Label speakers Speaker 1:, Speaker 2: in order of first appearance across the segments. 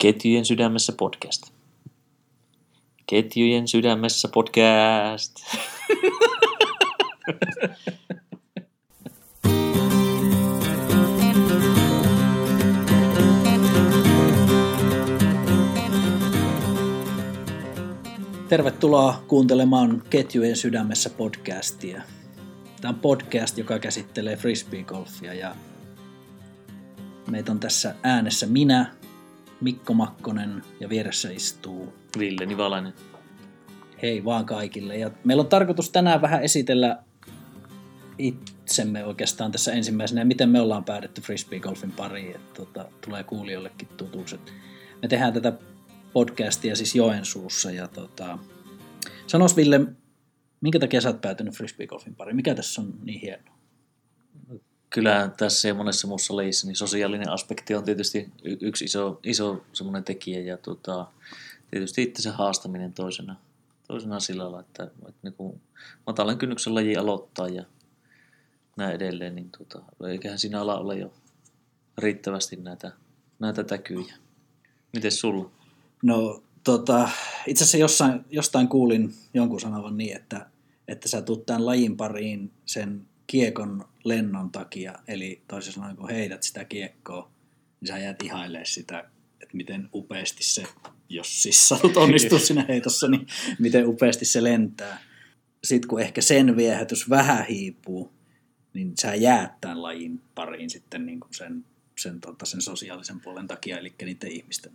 Speaker 1: Ketjujen sydämessä podcast. Ketjujen sydämessä podcast.
Speaker 2: Tervetuloa kuuntelemaan Ketjujen sydämessä podcastia. Tämä on podcast, joka käsittelee frisbeegolfia ja meitä on tässä äänessä minä, Mikko Makkonen ja vieressä istuu
Speaker 1: Ville Nivalainen.
Speaker 2: hei vaan kaikille. Ja meillä on tarkoitus tänään vähän esitellä itsemme oikeastaan tässä ensimmäisenä ja miten me ollaan päädytty frisbeegolfin pariin, että tota, tulee kuulijoillekin tutuksi. Et Me tehdään tätä podcastia siis Joensuussa ja tota, sanos Ville, minkä takia sä oot päätynyt frisbeegolfin pariin? Mikä tässä on niin hienoa?
Speaker 1: Kyllähän tässä ja monessa muussa lajissa niin sosiaalinen aspekti on tietysti yksi iso, iso semmoinen tekijä ja tota, tietysti itse se haastaminen toisena, toisena sillä lailla, että, että niin kuin matalan kynnyksen laji aloittaa ja näin edelleen, niin tota, eiköhän siinä ala ole jo riittävästi näitä, näitä täkyjä. Miten sulla?
Speaker 2: No tota, itse asiassa jossain, jostain kuulin jonkun sanovan niin, että, että sä tuut tämän lajin pariin sen kiekon lennon takia, eli toisin sanoen kun heität sitä kiekkoa, niin sä jäät ihailemaan sitä, että miten upeasti se, jos siis satut onnistua siinä heitossa, niin miten upeasti se lentää. Sitten kun ehkä sen viehätys vähän hiipuu, niin sä jäät tämän lajin pariin sitten niin kuin sen, sen, tota, sen sosiaalisen puolen takia, eli niiden ihmisten,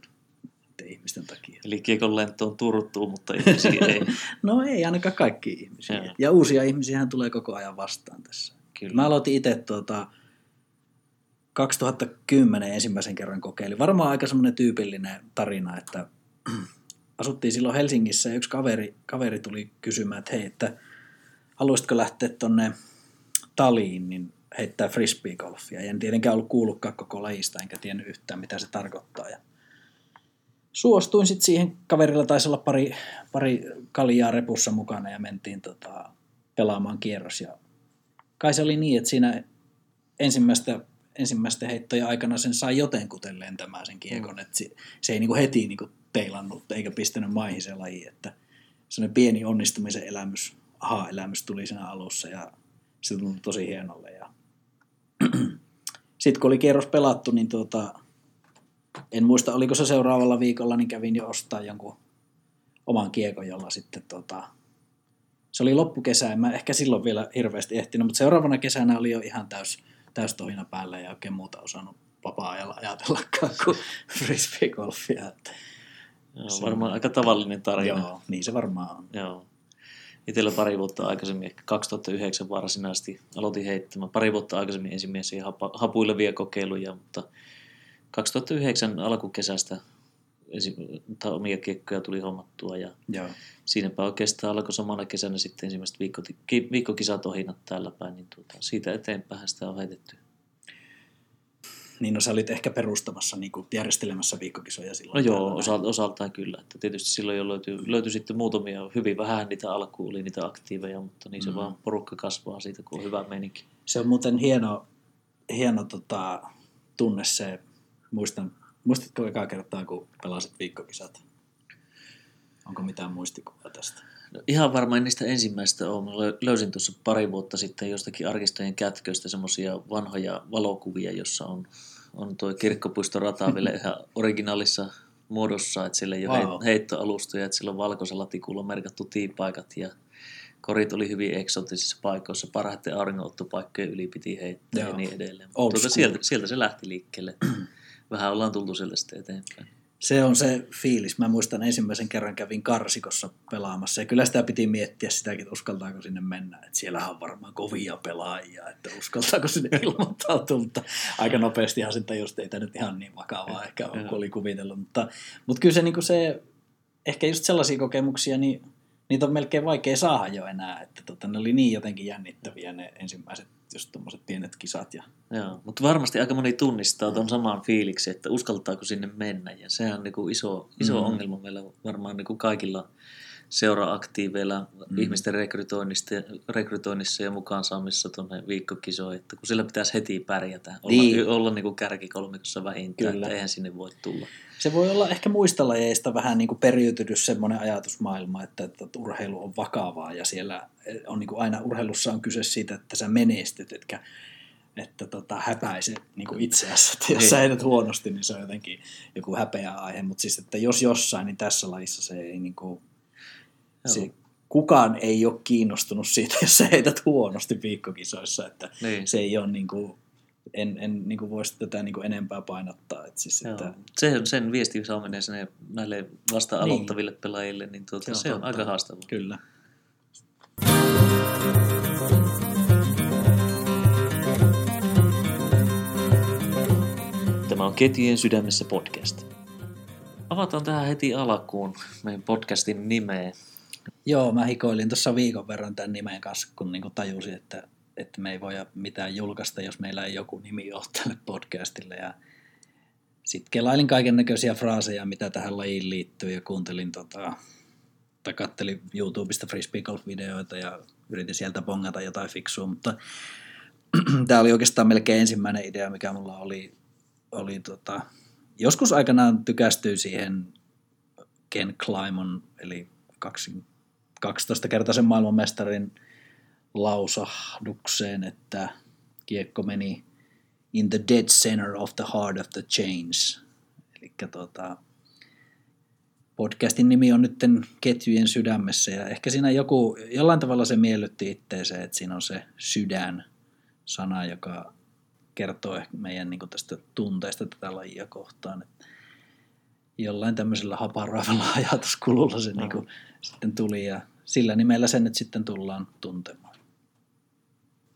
Speaker 2: niiden ihmisten takia.
Speaker 1: Eli kiekon lentoon turruttuu, mutta ihmisiä ei.
Speaker 2: No ei ainakaan kaikki ihmisiä.
Speaker 1: Joo.
Speaker 2: Ja uusia ihmisiä tulee koko ajan vastaan tässä.
Speaker 1: Kyllä.
Speaker 2: Mä aloitin itse tuota, 2010 ensimmäisen kerran kokeilin. Varmaan aika semmoinen tyypillinen tarina, että asuttiin silloin Helsingissä ja yksi kaveri, kaveri tuli kysymään, että hei, että haluaisitko lähteä tonne taliin, niin heittää frisbeegolfia. Ja en tietenkään ollut kuullutkaan koko lajista, enkä tiennyt yhtään, mitä se tarkoittaa. Ja suostuin sitten siihen. Kaverilla taisi olla pari, pari kaljaa repussa mukana ja mentiin tota, pelaamaan kierros. Ja kai se oli niin, että siinä ensimmäistä, ensimmäisten heittojen aikana sen sai jotenkuten lentämään sen kiekon. Mm. Että se, se ei niinku heti niinku teilannut eikä pistänyt maihin se laji. Että sellainen pieni onnistumisen elämys, aha-elämys tuli siinä alussa ja se tuntui tosi hienolle. Ja sitten kun oli kierros pelattu, niin tuota, en muista, oliko se seuraavalla viikolla, niin kävin jo ostaa jonkun oman kiekon, jolla sitten tota, se oli loppukesä, en mä ehkä silloin vielä hirveästi ehtinyt, mutta seuraavana kesänä oli jo ihan täys, täys tohina päällä ja oikein muuta osannut vapaa-ajalla ajatellakaan kuin frisbeegolfia.
Speaker 1: Joo,
Speaker 2: Se-
Speaker 1: varmaan aika tavallinen tarina.
Speaker 2: joo, niin se varmaan on.
Speaker 1: Joo. Itsellä pari vuotta aikaisemmin, ehkä 2009 varsinaisesti aloitin heittämään. Pari vuotta aikaisemmin ensimmäisiä hapuilevia kokeiluja, mutta 2009 alkukesästä tai omia kiekkoja tuli hommattua ja
Speaker 2: Joo.
Speaker 1: siinäpä oikeastaan alkoi samana kesänä sitten ensimmäiset viikko, ki, viikkokisatohinnat täällä päin, niin tuota, siitä eteenpäin sitä on heitetty.
Speaker 2: Niin no sä olit ehkä perustamassa, niin kuin järjestelemässä viikkokisoja
Speaker 1: No
Speaker 2: silloin.
Speaker 1: joo,
Speaker 2: täällä.
Speaker 1: osa, osaltaan kyllä. Että tietysti silloin jo löytyi, löytyi sitten muutamia, hyvin vähän niitä alkuun oli niitä aktiiveja, mutta niin se
Speaker 2: Mm.
Speaker 1: vaan porukka kasvaa siitä, kun on hyvä meininki.
Speaker 2: Se on muuten hieno, hieno tota, tunne se, muistan, muistatko ekaa kertaa, kun pelasit viikkokisat? Onko mitään muistikuvaa tästä?
Speaker 1: No, ihan varmaan niistä ensimmäistä on. Mä löysin tuossa pari vuotta sitten jostakin arkistojen kätköistä semmoisia vanhoja valokuvia, jossa on, on tuo kirkkopuistorata vielä ihan originaalissa muodossa, että siellä ei ole
Speaker 2: Wow.
Speaker 1: heittoalustoja, että sillä on valkoisella tikulla merkattu tiipaikat ja korit oli hyvin eksoottisissa paikoissa, parhaiten auringonottopaikkojen yli piti heittää
Speaker 2: Joo.
Speaker 1: ja niin edelleen. Tuota, sieltä, sieltä se lähti liikkeelle. Vähän ollaan tultu sieltä sitten eteenpäin.
Speaker 2: Se on se fiilis. Mä muistan ensimmäisen kerran kävin Karsikossa pelaamassa ja kyllä sitä piti miettiä sitäkin, että uskaltaako sinne mennä. Että siellähän on varmaan kovia pelaajia, että uskaltaako sinne ilmoittautua, mutta aika nopeastihan sitten just ei tämä nyt ihan niin vakavaa ehkä ole, kun oli kuvitellut. Mutta, mutta kyllä se, niin se, ehkä just sellaisia kokemuksia, niin niitä on melkein vaikea saada jo enää, että tota, ne oli niin jotenkin jännittäviä ne ensimmäiset just tommoset pienet kisat ja
Speaker 1: Joo, mutta varmasti aika moni tunnistaa tuon saman fiiliksi, että uskaltaako sinne mennä. Ja sehän on niinku iso, iso
Speaker 2: Mm.
Speaker 1: mm. ongelma meillä varmaan niinku kaikilla seura-aktiiveilla mm. ihmisten rekrytoinnissa, rekrytoinnissa ja mukaan saamissa tuonne viikkokisoihin, että kun sillä pitäisi heti pärjätä, olla, niin. olla niin kuin kärkikolmikossa vähintään, Kyllä. että eihän sinne voi tulla.
Speaker 2: Se voi olla ehkä muista lajeista vähän niin kuin periytynyt semmoinen ajatusmaailma, että, että urheilu on vakavaa ja siellä on niin kuin aina urheilussa on kyse siitä, että sä menestyt, etkä että tota, häpäise niin kuin itseäsi. Että jos niin. sä edät huonosti, niin se on jotenkin joku häpeä aihe. Mutta siis, että jos jossain, niin tässä lajissa se ei niin kuin, se, kukaan ei ole kiinnostunut siitä, jos sä heität huonosti viikkokisoissa. Että niin. se ei ole niin kuin, en, en niin kuin voisi tätä niin kuin enempää painottaa. Että siis, että...
Speaker 1: Sen, sen viesti saaminen sinne näille vasta niin. aloittaville niin. pelaajille, niin tuota, se on, se on aika haastavaa.
Speaker 2: Kyllä.
Speaker 1: Tämä on Ketjujen sydämessä podcast. Avataan tähän heti alkuun meidän podcastin nimeä.
Speaker 2: Joo, mä hikoilin tuossa viikon verran tämän nimen kanssa, kun niinku tajusin, että, että me ei voi mitään julkaista, jos meillä ei joku nimi ole tälle podcastille. Ja sitten kelailin kaiken näköisiä fraaseja, mitä tähän lajiin liittyy, ja kuuntelin tota, tai kattelin YouTubesta frisbee golf-videoita ja yritin sieltä bongata jotain fiksua, mutta tämä oli oikeastaan melkein ensimmäinen idea, mikä mulla oli oli tota, joskus aikanaan tykästyi siihen Ken Climon, eli 12-kertaisen maailmanmestarin lausahdukseen, että kiekko meni in the dead center of the heart of the chains. Eli tota, podcastin nimi on nyt ketjujen sydämessä ja ehkä siinä joku, jollain tavalla se miellytti itteensä, että siinä on se sydän sana, joka kertoo meidän niin tästä tunteesta tätä lajia kohtaan. Että jollain tämmöisellä haparoivalla ajatuskululla se no. niin sitten tuli ja sillä nimellä sen nyt sitten tullaan tuntemaan.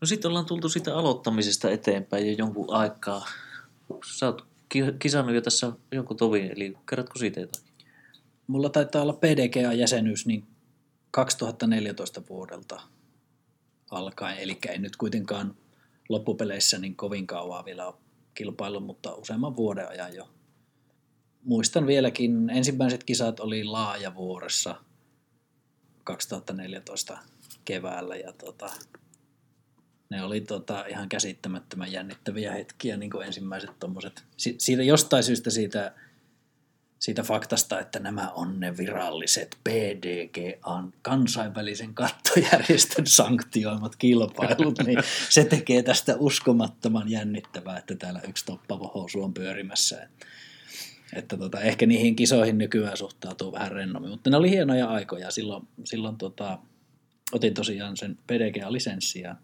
Speaker 1: No sitten ollaan tultu siitä aloittamisesta eteenpäin jo jonkun aikaa. Sä oot kisannut jo tässä jonkun tovin, eli kerrotko siitä jotain?
Speaker 2: Mulla taitaa olla PDGA-jäsenyys niin 2014 vuodelta alkaen, eli ei nyt kuitenkaan loppupeleissä niin kovin kauan vielä ole kilpailu, mutta useamman vuoden ajan jo. Muistan vieläkin, ensimmäiset kisat oli Laajavuoressa 2014 keväällä ja tota, ne oli tota, ihan käsittämättömän jännittäviä hetkiä, niin kuin ensimmäiset tommoset. Si- siitä jostain syystä siitä siitä faktasta, että nämä on ne viralliset PDGAn kansainvälisen kattojärjestön sanktioimat kilpailut, niin se tekee tästä uskomattoman jännittävää, että täällä yksi toppava housu on pyörimässä. Että tota, ehkä niihin kisoihin nykyään suhtautuu vähän rennommin, mutta ne oli hienoja aikoja. Silloin, silloin tota, otin tosiaan sen PDGA-lisenssi ja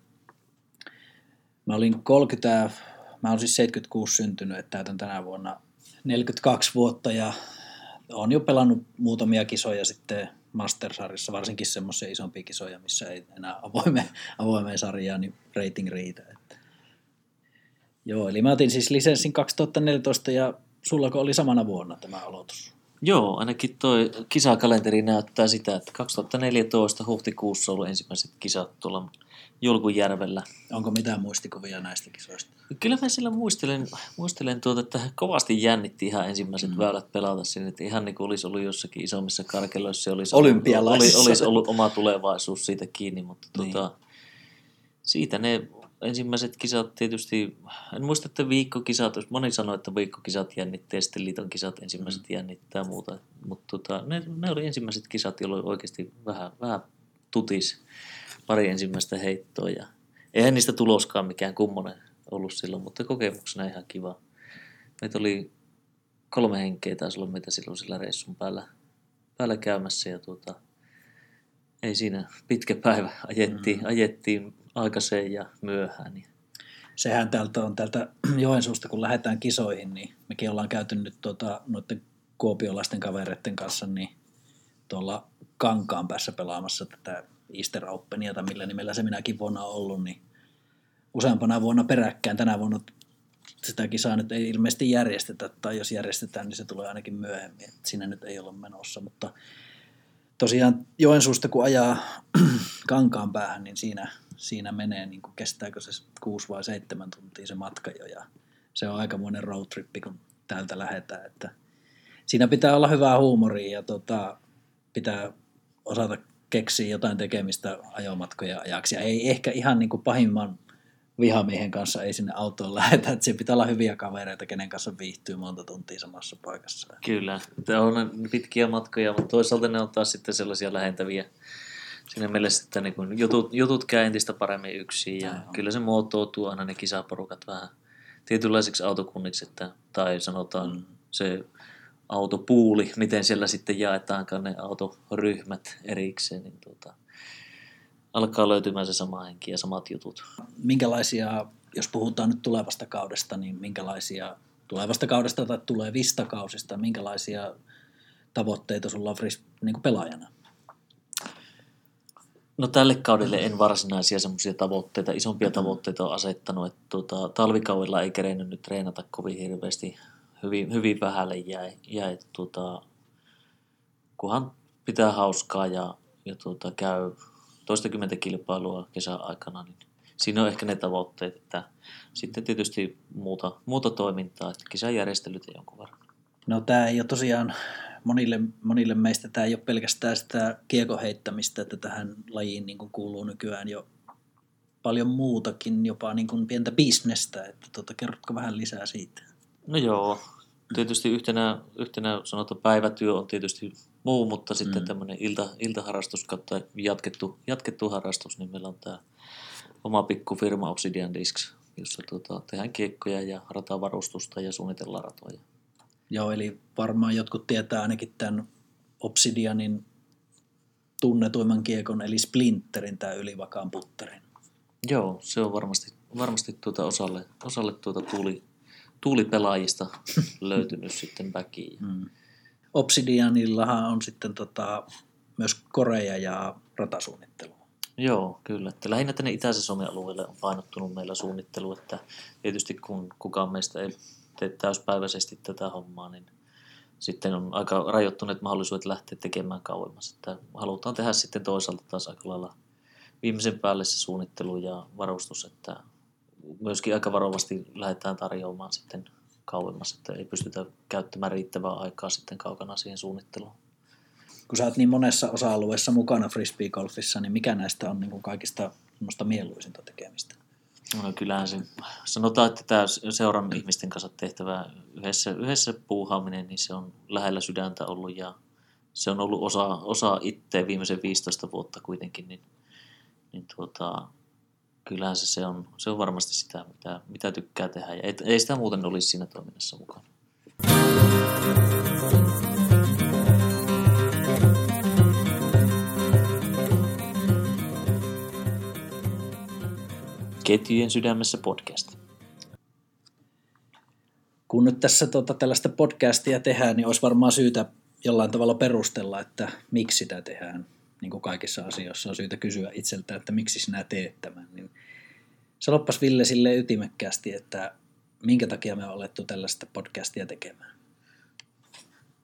Speaker 2: mä olin 30, mä olin siis 76 syntynyt, että täytän tänä vuonna 42 vuotta ja olen jo pelannut muutamia kisoja sitten Mastersarjassa, varsinkin semmoisia isompia kisoja, missä ei enää avoimeen, avoimeen sarjaan niin rating riitä. Että. Joo, eli mä otin siis lisenssin 2014 ja sulla oli samana vuonna tämä aloitus?
Speaker 1: Joo, ainakin tuo kisakalenteri näyttää sitä, että 2014 huhtikuussa ollut ensimmäiset kisat tuolla Julkujärvellä.
Speaker 2: Onko mitään muistikuvia näistä kisoista?
Speaker 1: Kyllä mä sillä muistelen, muistelen tuota, että kovasti jännitti ihan ensimmäiset mm. väylät pelata sinne, että ihan niin kuin olisi ollut jossakin isommissa karkeloissa. Olisi ollut, oli, olisi ollut oma tulevaisuus siitä kiinni, mutta niin. tuota, siitä ne ensimmäiset kisat tietysti, en muista, että viikkokisat, moni sanoi, että viikkokisat jännittää, sitten liiton kisat ensimmäiset mm. jännittää muuta, mutta tota, ne, ne oli ensimmäiset kisat, jolloin oikeasti vähän, vähän tutis pari ensimmäistä heittoa ja eihän niistä tuloskaan mikään kummonen ollut silloin, mutta kokemuksena ihan kiva. Meitä oli kolme henkeä taisi olla meitä silloin sillä reissun päällä, päällä käymässä ja tuota, ei siinä pitkä päivä. Ajettiin, mm. ajettiin aikaiseen ja myöhään. Niin.
Speaker 2: Sehän täältä on täältä Joensuusta, kun lähdetään kisoihin, niin mekin ollaan käyty nyt tuota, noiden kuopiolaisten kavereiden kanssa niin tuolla Kankaan päässä pelaamassa tätä Easter Openia, tai millä nimellä se minäkin vuonna on ollut, niin useampana vuonna peräkkäin. Tänä vuonna sitä kisaa nyt ei ilmeisesti järjestetä, tai jos järjestetään, niin se tulee ainakin myöhemmin. Et siinä nyt ei ole menossa, mutta tosiaan Joensuusta kun ajaa kankaan päähän, niin siinä, siinä menee, niin kuin kestääkö se kuusi vai seitsemän tuntia se matka jo, ja se on aikamoinen roadtrippi, kun täältä lähdetään, että siinä pitää olla hyvää huumoria ja tota, pitää osata keksiä jotain tekemistä ajomatkoja ajaksi. Ja ei ehkä ihan niin kuin pahimman vihamiehen kanssa ei sinne autoon lähetä, että se pitää olla hyviä kavereita, kenen kanssa viihtyy monta tuntia samassa paikassa.
Speaker 1: Kyllä, tämä on pitkiä matkoja, mutta toisaalta ne on taas sitten sellaisia lähentäviä siinä mielessä, että niin kun jutut, jutut käy entistä paremmin yksin ja Aivan. kyllä se muotoutuu aina ne kisaporukat vähän tietynlaiseksi autokunniksi, että, tai sanotaan mm. se autopuuli, miten siellä sitten jaetaankaan ne autoryhmät erikseen, niin tuota, alkaa löytymään se sama henki ja samat jutut.
Speaker 2: Minkälaisia, jos puhutaan nyt tulevasta kaudesta, niin minkälaisia tulevasta kaudesta tai tulevista kausista, minkälaisia tavoitteita sulla on niin pelaajana?
Speaker 1: No tälle kaudelle en varsinaisia semmoisia tavoitteita, isompia tavoitteita on asettanut, että tuota, talvikaudella ei kerennyt nyt treenata kovin hirveästi, hyvin, hyvin vähälle jäi, jäi tuota, kunhan pitää hauskaa ja, ja tuota, käy toistakymmentä kilpailua kesän aikana, niin siinä on ehkä ne tavoitteet, että sitten tietysti muuta, muuta toimintaa, että kisajärjestelyt jonkun verran.
Speaker 2: No tämä ei ole tosiaan monille, monille meistä tämä ei ole pelkästään sitä kiekon heittämistä, että tähän lajiin niin kuin kuuluu nykyään jo paljon muutakin, jopa niin kuin pientä bisnestä, että tuota, kerrotko vähän lisää siitä?
Speaker 1: No joo, tietysti yhtenä, yhtenä sanotaan päivätyö on tietysti muu, mutta sitten mm. tämmöinen ilta, iltaharrastus kautta jatkettu, jatkettu harrastus, niin meillä on tämä oma pikku firma Obsidian Discs, jossa tuota, tehdään kiekkoja ja ratavarustusta ja suunnitellaan ratoja.
Speaker 2: Joo, eli varmaan jotkut tietää ainakin tämän Obsidianin tunnetuimman kiekon, eli Splinterin, tämä ylivakaan putterin.
Speaker 1: Joo, se on varmasti, varmasti tuota osalle, osalle tuota tuuli, tuulipelaajista löytynyt sitten väkiin. Mm.
Speaker 2: Obsidianillahan on sitten tota, myös koreja ja ratasuunnittelu.
Speaker 1: Joo, kyllä. Että lähinnä tänne itäisen Suomen alueelle on painottunut meillä suunnittelu, että tietysti kun kukaan meistä ei tee täyspäiväisesti tätä hommaa, niin sitten on aika rajoittuneet mahdollisuudet lähteä tekemään kauemmas. Että halutaan tehdä sitten toisaalta taas aika lailla viimeisen päälle se suunnittelu ja varustus, että myöskin aika varovasti lähdetään tarjoamaan sitten kauemmas, että ei pystytä käyttämään riittävää aikaa sitten kaukana siihen suunnitteluun.
Speaker 2: Kun sä oot niin monessa osa-alueessa mukana frisbee-golfissa, niin mikä näistä on niin kuin kaikista mieluisinta tekemistä?
Speaker 1: No kyllähän se, sanotaan, että tämä seuran ihmisten kanssa tehtävä yhdessä, yhdessä puuhaaminen, niin se on lähellä sydäntä ollut ja se on ollut osa, osa itse viimeisen 15 vuotta kuitenkin, niin, niin tuota, kyllähän se, se, on, se on varmasti sitä, mitä, mitä tykkää tehdä ja ei, ei sitä muuten olisi siinä toiminnassa mukana. Ketjujen sydämessä podcast.
Speaker 2: Kun nyt tässä tota, tällaista podcastia tehdään, niin olisi varmaan syytä jollain tavalla perustella, että miksi sitä tehdään. Niin kuin kaikissa asioissa on syytä kysyä itseltä, että miksi sinä teet tämän. Niin sanoppas Ville sille ytimekkäästi, että minkä takia me on alettu tällaista podcastia tekemään.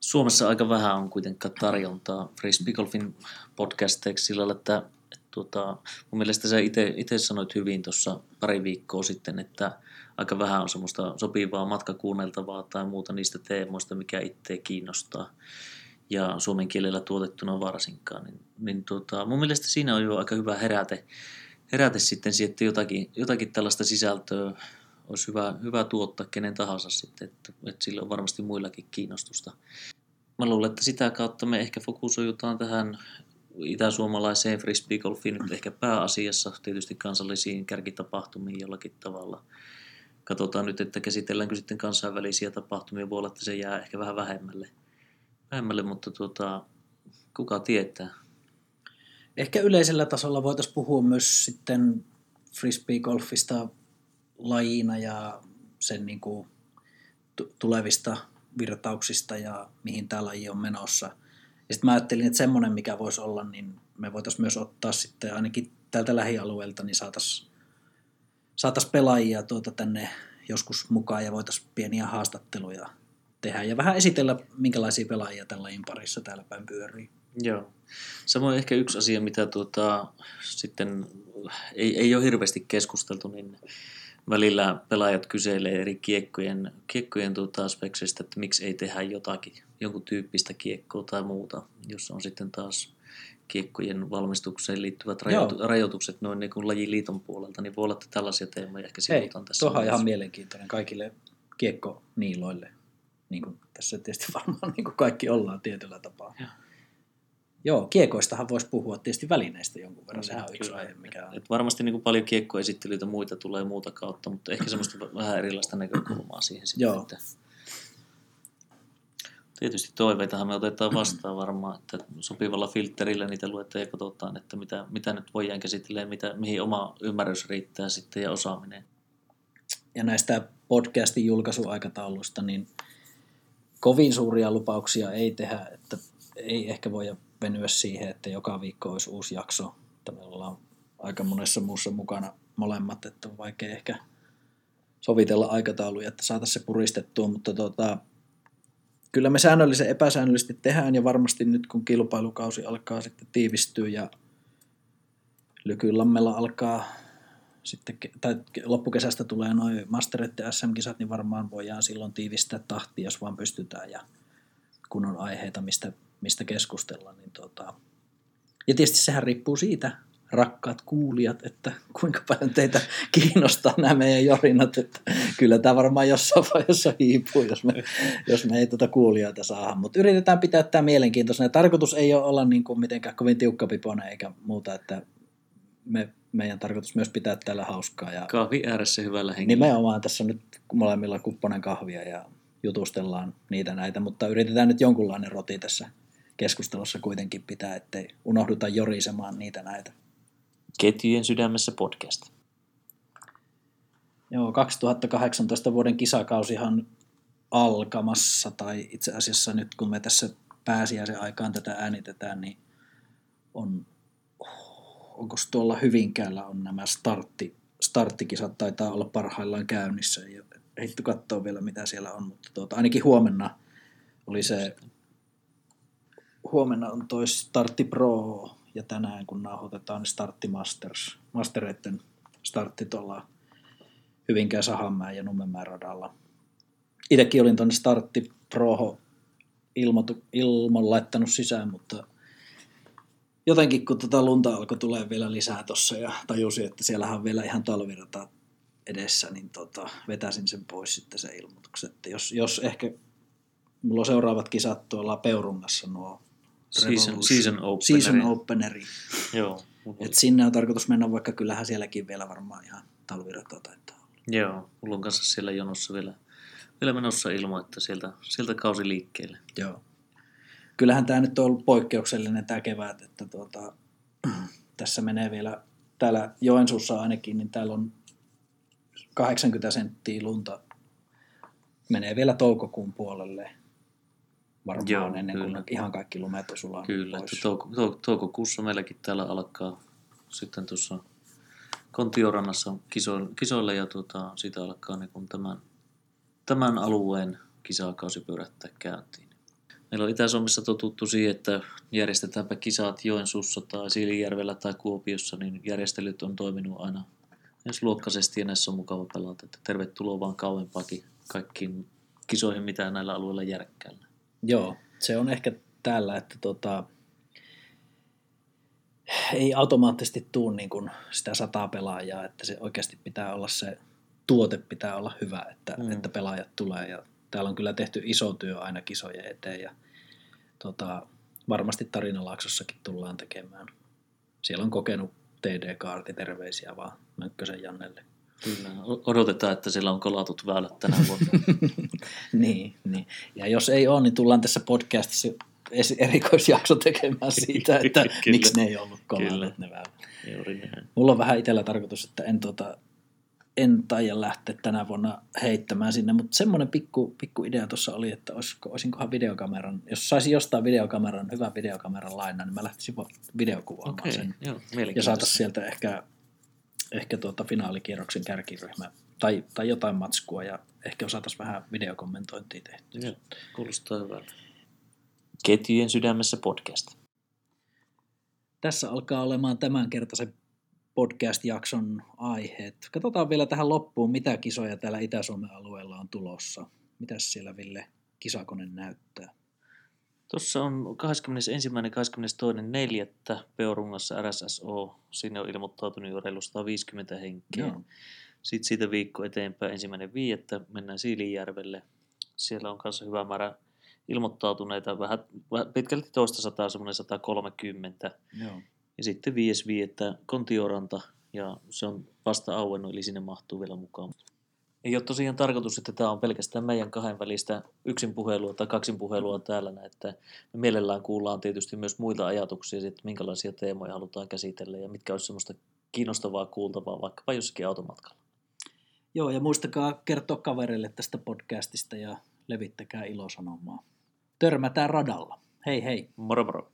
Speaker 1: Suomessa aika vähän on kuitenkaan tarjontaa Frisbee Golfin podcasteiksi sillä että tuota, mun mielestä sä itse sanoit hyvin tuossa pari viikkoa sitten, että aika vähän on semmoista sopivaa matkakuunneltavaa tai muuta niistä teemoista, mikä itse kiinnostaa ja suomen kielellä tuotettuna varsinkaan. Niin, niin tuota, mun mielestä siinä on jo aika hyvä heräte, heräte sitten siihen, että jotakin, jotakin tällaista sisältöä olisi hyvä, hyvä tuottaa kenen tahansa sitten, että, että sillä on varmasti muillakin kiinnostusta. Mä luulen, että sitä kautta me ehkä fokusoidutaan tähän itäsuomalaiseen frisbeegolfiin nyt ehkä pääasiassa, tietysti kansallisiin kärkitapahtumiin jollakin tavalla. Katsotaan nyt, että käsitelläänkö sitten kansainvälisiä tapahtumia, voi olla, että se jää ehkä vähän vähemmälle, vähemmälle mutta tuota, kuka tietää.
Speaker 2: Ehkä yleisellä tasolla voitaisiin puhua myös sitten frisbeegolfista lajina ja sen niin kuin tulevista virtauksista ja mihin tämä laji on menossa – ja sitten mä ajattelin, että semmoinen, mikä voisi olla, niin me voitaisiin myös ottaa sitten ainakin tältä lähialueelta, niin saataisiin saatais pelaajia tuota tänne joskus mukaan ja voitaisiin pieniä haastatteluja tehdä ja vähän esitellä, minkälaisia pelaajia tällä parissa täällä päin pyörii.
Speaker 1: Joo. Samoin ehkä yksi asia, mitä tuota, sitten ei, ei ole hirveästi keskusteltu, niin välillä pelaajat kyselee eri kiekkojen, kiekkojen tuota spekseistä, että miksi ei tehdä jotakin, jonkun tyyppistä kiekkoa tai muuta, jossa on sitten taas kiekkojen valmistukseen liittyvät rajoitu-
Speaker 2: Joo.
Speaker 1: rajoitukset noin niin kuin lajiliiton puolelta, niin voi olla, että tällaisia teemoja ehkä sivutaan tässä.
Speaker 2: tuohan on ihan mielenkiintoinen kaikille kiekkoniiloille. Niin kuin tässä tietysti varmaan niin kuin kaikki ollaan tietyllä tapaa.
Speaker 1: Joo.
Speaker 2: Joo, kiekoistahan voisi puhua tietysti välineistä jonkun verran. Sehän on yksi aihe, mikä on.
Speaker 1: Et varmasti niin kuin paljon kiekkoesittelyitä muita tulee muuta kautta, mutta ehkä semmoista vähän erilaista näkökulmaa siihen sitten.
Speaker 2: Joo.
Speaker 1: Että tietysti toiveitahan me otetaan vastaan varmaan, että sopivalla filterillä niitä luetaan ja katsotaan, että mitä, mitä nyt voidaan käsitellä ja mitä, mihin oma ymmärrys riittää sitten ja osaaminen.
Speaker 2: Ja näistä podcastin julkaisuaikatauluista, niin kovin suuria lupauksia ei tehdä, että ei ehkä voi venyä siihen, että joka viikko olisi uusi jakso. Että me ollaan aika monessa muussa mukana molemmat, että on vaikea ehkä sovitella aikatauluja, että saataisiin se puristettua, mutta tota, kyllä me säännöllisen epäsäännöllisesti tehdään ja varmasti nyt kun kilpailukausi alkaa sitten tiivistyä ja Lykylammella alkaa sitten, tai ke- loppukesästä tulee noin mastereiden SM-kisat, niin varmaan voidaan silloin tiivistää tahtia, jos vaan pystytään ja kun on aiheita, mistä, mistä keskustella. Niin tota. Ja tietysti sehän riippuu siitä, rakkaat kuulijat, että kuinka paljon teitä kiinnostaa nämä meidän jorinat, että kyllä tämä varmaan jossain vaiheessa hiipuu, jos me, jos me ei tuota kuulijoita saada, mutta yritetään pitää tämä mielenkiintoisena. Tarkoitus ei ole olla niin kuin mitenkään kovin tiukkapipoinen eikä muuta, että me, meidän tarkoitus myös pitää täällä hauskaa ja
Speaker 1: Kahvi ääressä hyvällä hengellä.
Speaker 2: nimenomaan tässä nyt molemmilla kupponen kahvia ja jutustellaan niitä näitä, mutta yritetään nyt jonkunlainen roti tässä keskustelussa kuitenkin pitää, ettei unohduta jorisemaan niitä näitä.
Speaker 1: Ketjujen sydämessä podcast.
Speaker 2: Joo, 2018 vuoden kisakausihan alkamassa, tai itse asiassa nyt kun me tässä pääsiäisen aikaan tätä äänitetään, niin on, onko tuolla Hyvinkäällä on nämä startti, starttikisat, taitaa olla parhaillaan käynnissä. Ei ehditty katsoa vielä mitä siellä on, mutta tuota, ainakin huomenna oli se, huomenna on toi Startti Pro, ja tänään kun nauhoitetaan, niin Startti Masters, Mastereiden startti tuolla Hyvinkään Sahanmäen ja Nummenmäen radalla. Itsekin olin tuonne Startti Proho ilmoitu, ilmon laittanut sisään, mutta jotenkin kun tota lunta alkoi tulee vielä lisää tuossa ja tajusin, että siellähän on vielä ihan talvirata edessä, niin tota, vetäsin sen pois sitten sen ilmoituksen. Että jos, jos ehkä mulla on seuraavat kisat tuolla Peurungassa nuo
Speaker 1: Season, season openeri.
Speaker 2: season openeri.
Speaker 1: Joo.
Speaker 2: Et sinne on tarkoitus mennä, vaikka kyllähän sielläkin vielä varmaan ihan talvirata taitaa olla.
Speaker 1: Joo, mulla on kanssa siellä jonossa vielä, vielä menossa ilmo, että sieltä, sieltä kausi liikkeelle.
Speaker 2: Joo. Kyllähän tämä nyt on ollut poikkeuksellinen tämä kevät, että tuota, tässä menee vielä, täällä Joensuussa ainakin, niin täällä on 80 senttiä lunta, menee vielä toukokuun puolelle varmaan
Speaker 1: Joo,
Speaker 2: ennen
Speaker 1: kyllä.
Speaker 2: kuin ihan kaikki lumet on sulanut
Speaker 1: Kyllä,
Speaker 2: pois.
Speaker 1: että touko, touko, toukokuussa meilläkin täällä alkaa sitten tuossa Kontiorannassa kiso, kisoille ja tuota, siitä alkaa niin kun tämän, tämän alueen kisakausi pyörättää käyntiin. Meillä on Itä-Suomessa totuttu siihen, että järjestetäänpä kisat Joensuussa tai Siilijärvellä tai Kuopiossa, niin järjestelyt on toiminut aina myös luokkaisesti ja näissä on mukava pelata. Että tervetuloa vaan kauempaakin kaikkiin kisoihin, mitä näillä alueilla järkkäällä.
Speaker 2: Joo, se on ehkä täällä, että tota, ei automaattisesti tuu niin kuin sitä sataa pelaajaa, että se oikeasti pitää olla se tuote pitää olla hyvä, että,
Speaker 1: Mm.
Speaker 2: mm. että pelaajat tulee ja täällä on kyllä tehty iso työ aina kisojen eteen ja tota, varmasti Tarinalaaksossakin tullaan tekemään. Siellä on kokenut TD-kaarti, terveisiä vaan Mönkkösen Jannelle.
Speaker 1: Kyllä, odotetaan, että siellä on kolatut väylät tänä vuonna.
Speaker 2: niin, niin. Ja jos ei ole, niin tullaan tässä podcastissa erikoisjakso tekemään siitä, että
Speaker 1: Kyllä.
Speaker 2: miksi ne ei ollut kolannut ne väylät.
Speaker 1: Juuri näin.
Speaker 2: Mulla on vähän itsellä tarkoitus, että en, tota, en taida lähteä tänä vuonna heittämään sinne, mutta semmoinen pikku, pikku idea tuossa oli, että olisiko, olisinkohan videokameran, jos saisin jostain videokameran, hyvän videokameran lainaa, niin mä lähtisin videokuvaamaan
Speaker 1: Okei,
Speaker 2: sen.
Speaker 1: joo,
Speaker 2: Ja saataisiin sieltä ehkä, ehkä tuota finaalikierroksen kärkiryhmä tai, tai jotain matskua ja ehkä saataisiin vähän videokommentointia tehtyä.
Speaker 1: Joo, kuulostaa hyvältä. Ketjujen sydämessä podcast.
Speaker 2: Tässä alkaa olemaan tämänkertaisen podcast-jakson aiheet. Katsotaan vielä tähän loppuun, mitä kisoja täällä Itä-Suomen alueella on tulossa. Mitäs siellä Ville kisakone näyttää?
Speaker 1: Tuossa on 21.22.4. Peurungassa RSSO. Sinne on ilmoittautunut jo reilu 150 henkeä.
Speaker 2: Joo.
Speaker 1: Sitten siitä viikko eteenpäin, ensimmäinen viidettä, mennään Siilinjärvelle. Siellä on kanssa hyvä määrä ilmoittautuneita, vähän, vähän pitkälti toista sataa, semmoinen 130.
Speaker 2: Joo.
Speaker 1: Ja sitten viides viidettä Kontioranta, ja se on vasta auennut, eli sinne mahtuu vielä mukaan. Ei ole tosiaan tarkoitus, että tämä on pelkästään meidän kahden välistä yksin puhelua tai kaksin puhelua täällä, että me mielellään kuullaan tietysti myös muita ajatuksia, että minkälaisia teemoja halutaan käsitellä ja mitkä olisi semmoista kiinnostavaa kuultavaa vaikkapa jossakin automatkalla.
Speaker 2: Joo, ja muistakaa kertoa kavereille tästä podcastista ja levittäkää ilosanomaa. Törmätään radalla. Hei hei!
Speaker 1: Moro moro!